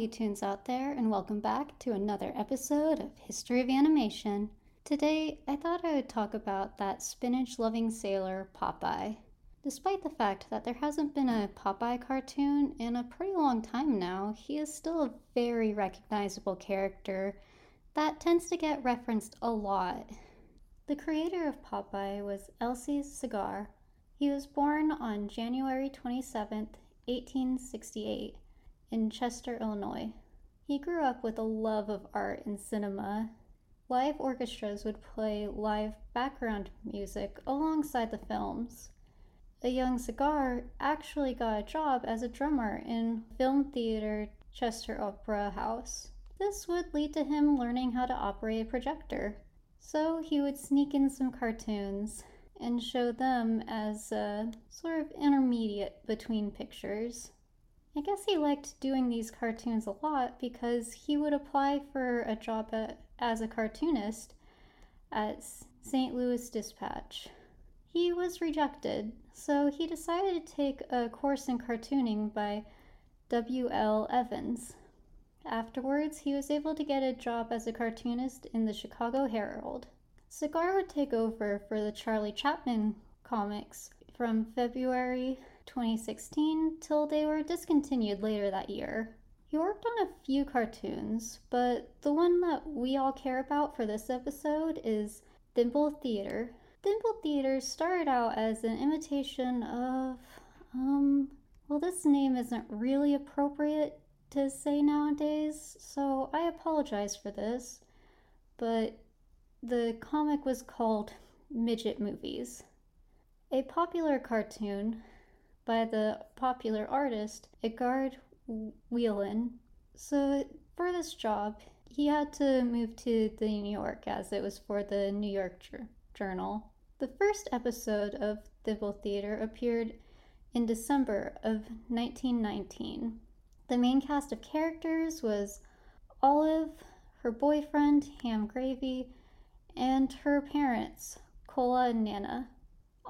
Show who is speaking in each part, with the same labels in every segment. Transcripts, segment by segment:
Speaker 1: you tunes out there, and welcome back to another episode of History of Animation. Today, I thought I would talk about that spinach loving sailor, Popeye. Despite the fact that there hasn't been a Popeye cartoon in a pretty long time now, he is still a very recognizable character that tends to get referenced a lot. The creator of Popeye was Elzie Segar. He was born on January 27, 1868 in Chester, Illinois. He grew up with a love of art and cinema. Live orchestras would play live background music alongside the films. A young Segar actually got a job as a drummer in film theater Chester Opera House. This would lead to him learning how to operate a projector. So he would sneak in some cartoons and show them as a sort of intermediate between pictures. I guess he liked doing these cartoons a lot because he would apply for a job at, as a cartoonist at St. Louis Dispatch. He was rejected, so he decided to take a course in cartooning by W.L. Evans. Afterwards, he was able to get a job as a cartoonist in the Chicago Herald. Segar would take over for the Charlie Chaplin comics from February 2016 till they were discontinued later that year. He worked on a few cartoons, but the one that we all care about for this episode is Thimble Theater. Thimble Theater started out as an imitation of, um, well, this name isn't really appropriate to say nowadays, so I apologize for this, but the comic was called Midget Movies. A popular cartoon by the popular artist Edgard Wheelan. So, for this job, he had to move to the New York as it was for the New York Journal. The first episode of Thimble Theater appeared in December of 1919. The main cast of characters was Olive, her boyfriend, Ham Gravy, and her parents, Cola and Nana.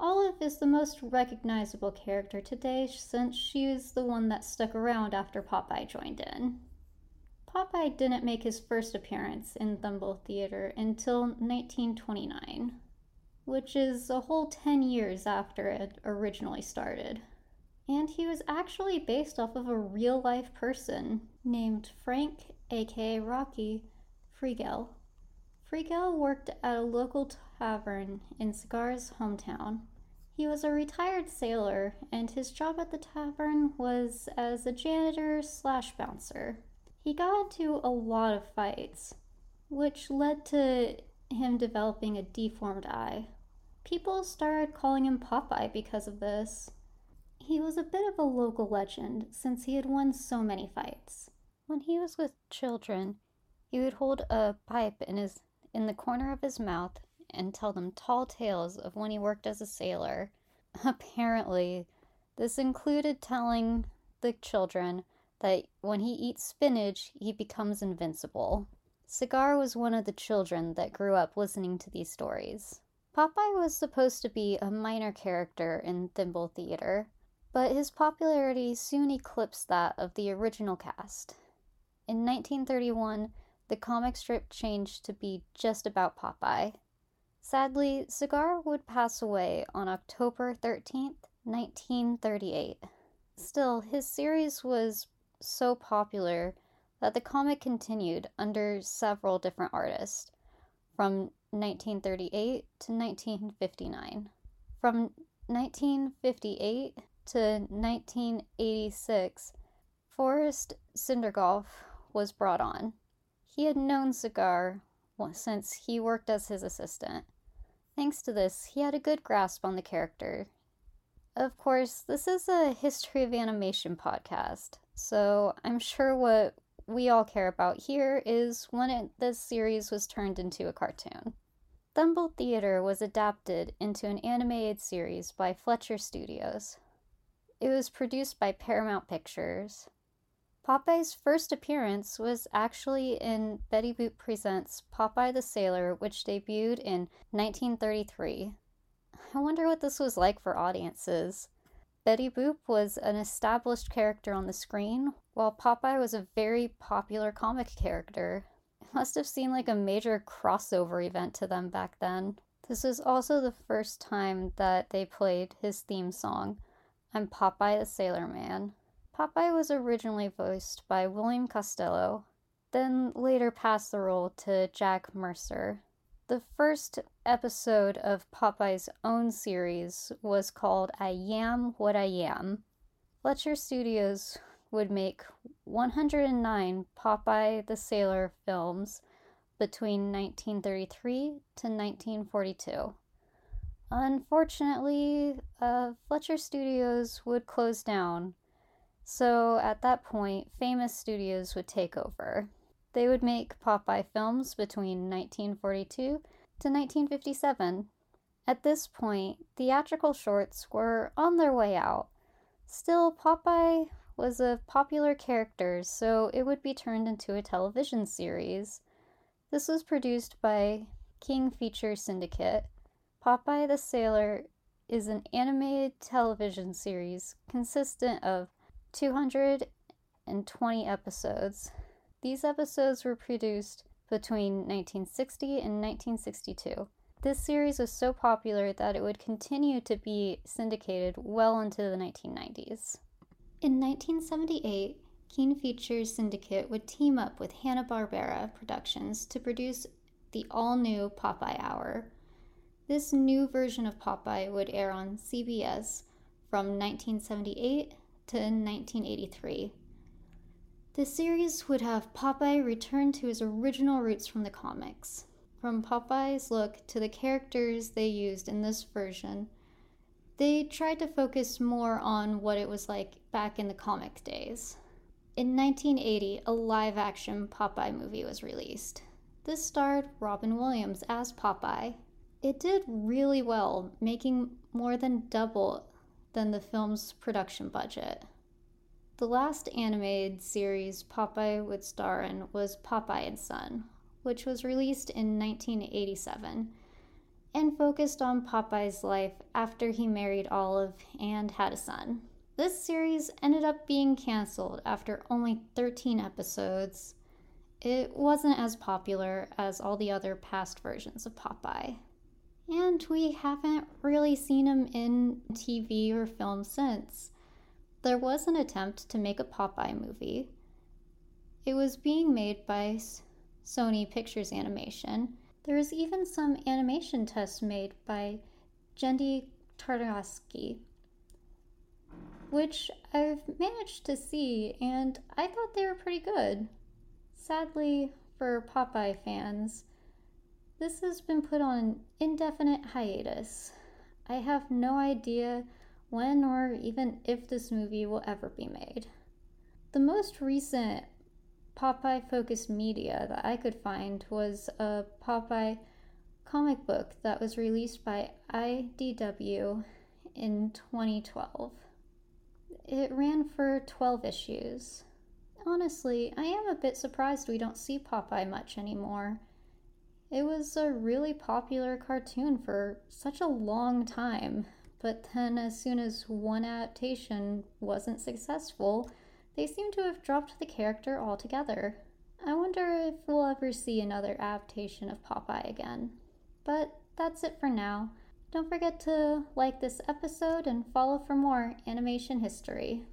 Speaker 1: Olive is the most recognizable character today since she is the one that stuck around after Popeye joined in. Popeye didn't make his first appearance in Thimble Theater until 1929, which is a whole 10 years after it originally started. And he was actually based off of a real life person named Frank, aka Rocky, Fiegel. Fiegel worked at a local tavern in Segar's hometown. He was a retired sailor, and his job at the tavern was as a janitor slash bouncer. He got into a lot of fights, which led to him developing a deformed eye. People started calling him Popeye because of this. He was a bit of a local legend since he had won so many fights. When he was with children, he would hold a pipe in his in the corner of his mouth and tell them tall tales of when he worked as a sailor. Apparently, this included telling the children that when he eats spinach, he becomes invincible. Segar was one of the children that grew up listening to these stories. Popeye was supposed to be a minor character in Thimble Theater, but his popularity soon eclipsed that of the original cast. In 1931, the comic strip changed to be just about Popeye. Sadly, Segar would pass away on October 13th, 1938. Still, his series was so popular that the comic continued under several different artists from 1938 to 1959. From 1958 to 1986, Forrest Sindergaard was brought on. He had known Segar since he worked as his assistant. Thanks to this, he had a good grasp on the character. Of course, this is a history of animation podcast, so I'm sure what we all care about here is when it, this series was turned into a cartoon. Thimble Theater was adapted into an animated series by Fleischer Studios. It was produced by Paramount Pictures. Popeye's first appearance was actually in Betty Boop Presents Popeye the Sailor, which debuted in 1933. I wonder what this was like for audiences. Betty Boop was an established character on the screen, while Popeye was a very popular comic character. It must have seemed like a major crossover event to them back then. This was also the first time that they played his theme song, I'm Popeye the Sailor Man. Popeye was originally voiced by William Costello, then later passed the role to Jack Mercer. The first episode of Popeye's own series was called I Yam What I Yam. Fleischer Studios would make 109 Popeye the Sailor films between 1933 to 1942. Unfortunately, uh, Fleischer Studios would close down, so at that point, Famous Studios would take over. They would make Popeye films between 1942 to 1957. At this point, theatrical shorts were on their way out. Still, Popeye was a popular character, so it would be turned into a television series. This was produced by King Feature Syndicate. Popeye the Sailor is an animated television series consistent of 220 episodes. These episodes were produced between 1960 and 1962. This series was so popular that it would continue to be syndicated well into the 1990s. In 1978, King Features Syndicate would team up with Hanna-Barbera Productions to produce the all-new Popeye Hour. This new version of Popeye would air on CBS from 1978 to 1983. The series would have Popeye return to his original roots from the comics. From Popeye's look to the characters they used in this version, they tried to focus more on what it was like back in the comic days. In 1980, a live action Popeye movie was released. This starred Robin Williams as Popeye. It did really well, making more than double than the film's production budget. The last animated series Popeye would star in was Popeye and Son, which was released in 1987 and focused on Popeye's life after he married Olive and had a son. This series ended up being canceled after only 13 episodes. It wasn't as popular as all the other past versions of Popeye. And we haven't really seen him in TV or film since. There was an attempt to make a Popeye movie. It was being made by Sony Pictures Animation. There was even some animation tests made by Genndy Tartakovsky which I've managed to see, and I thought they were pretty good. Sadly, for Popeye fans, this has been put on an indefinite hiatus. I have no idea when or even if this movie will ever be made. The most recent Popeye focused media that I could find was a Popeye comic book that was released by IDW in 2012. It ran for 12 issues. Honestly, I am a bit surprised we don't see Popeye much anymore. It was a really popular cartoon for such a long time, but then as soon as one adaptation wasn't successful, they seem to have dropped the character altogether. I wonder if we'll ever see another adaptation of Popeye again. But that's it for now. Don't forget to like this episode and follow for more animation history.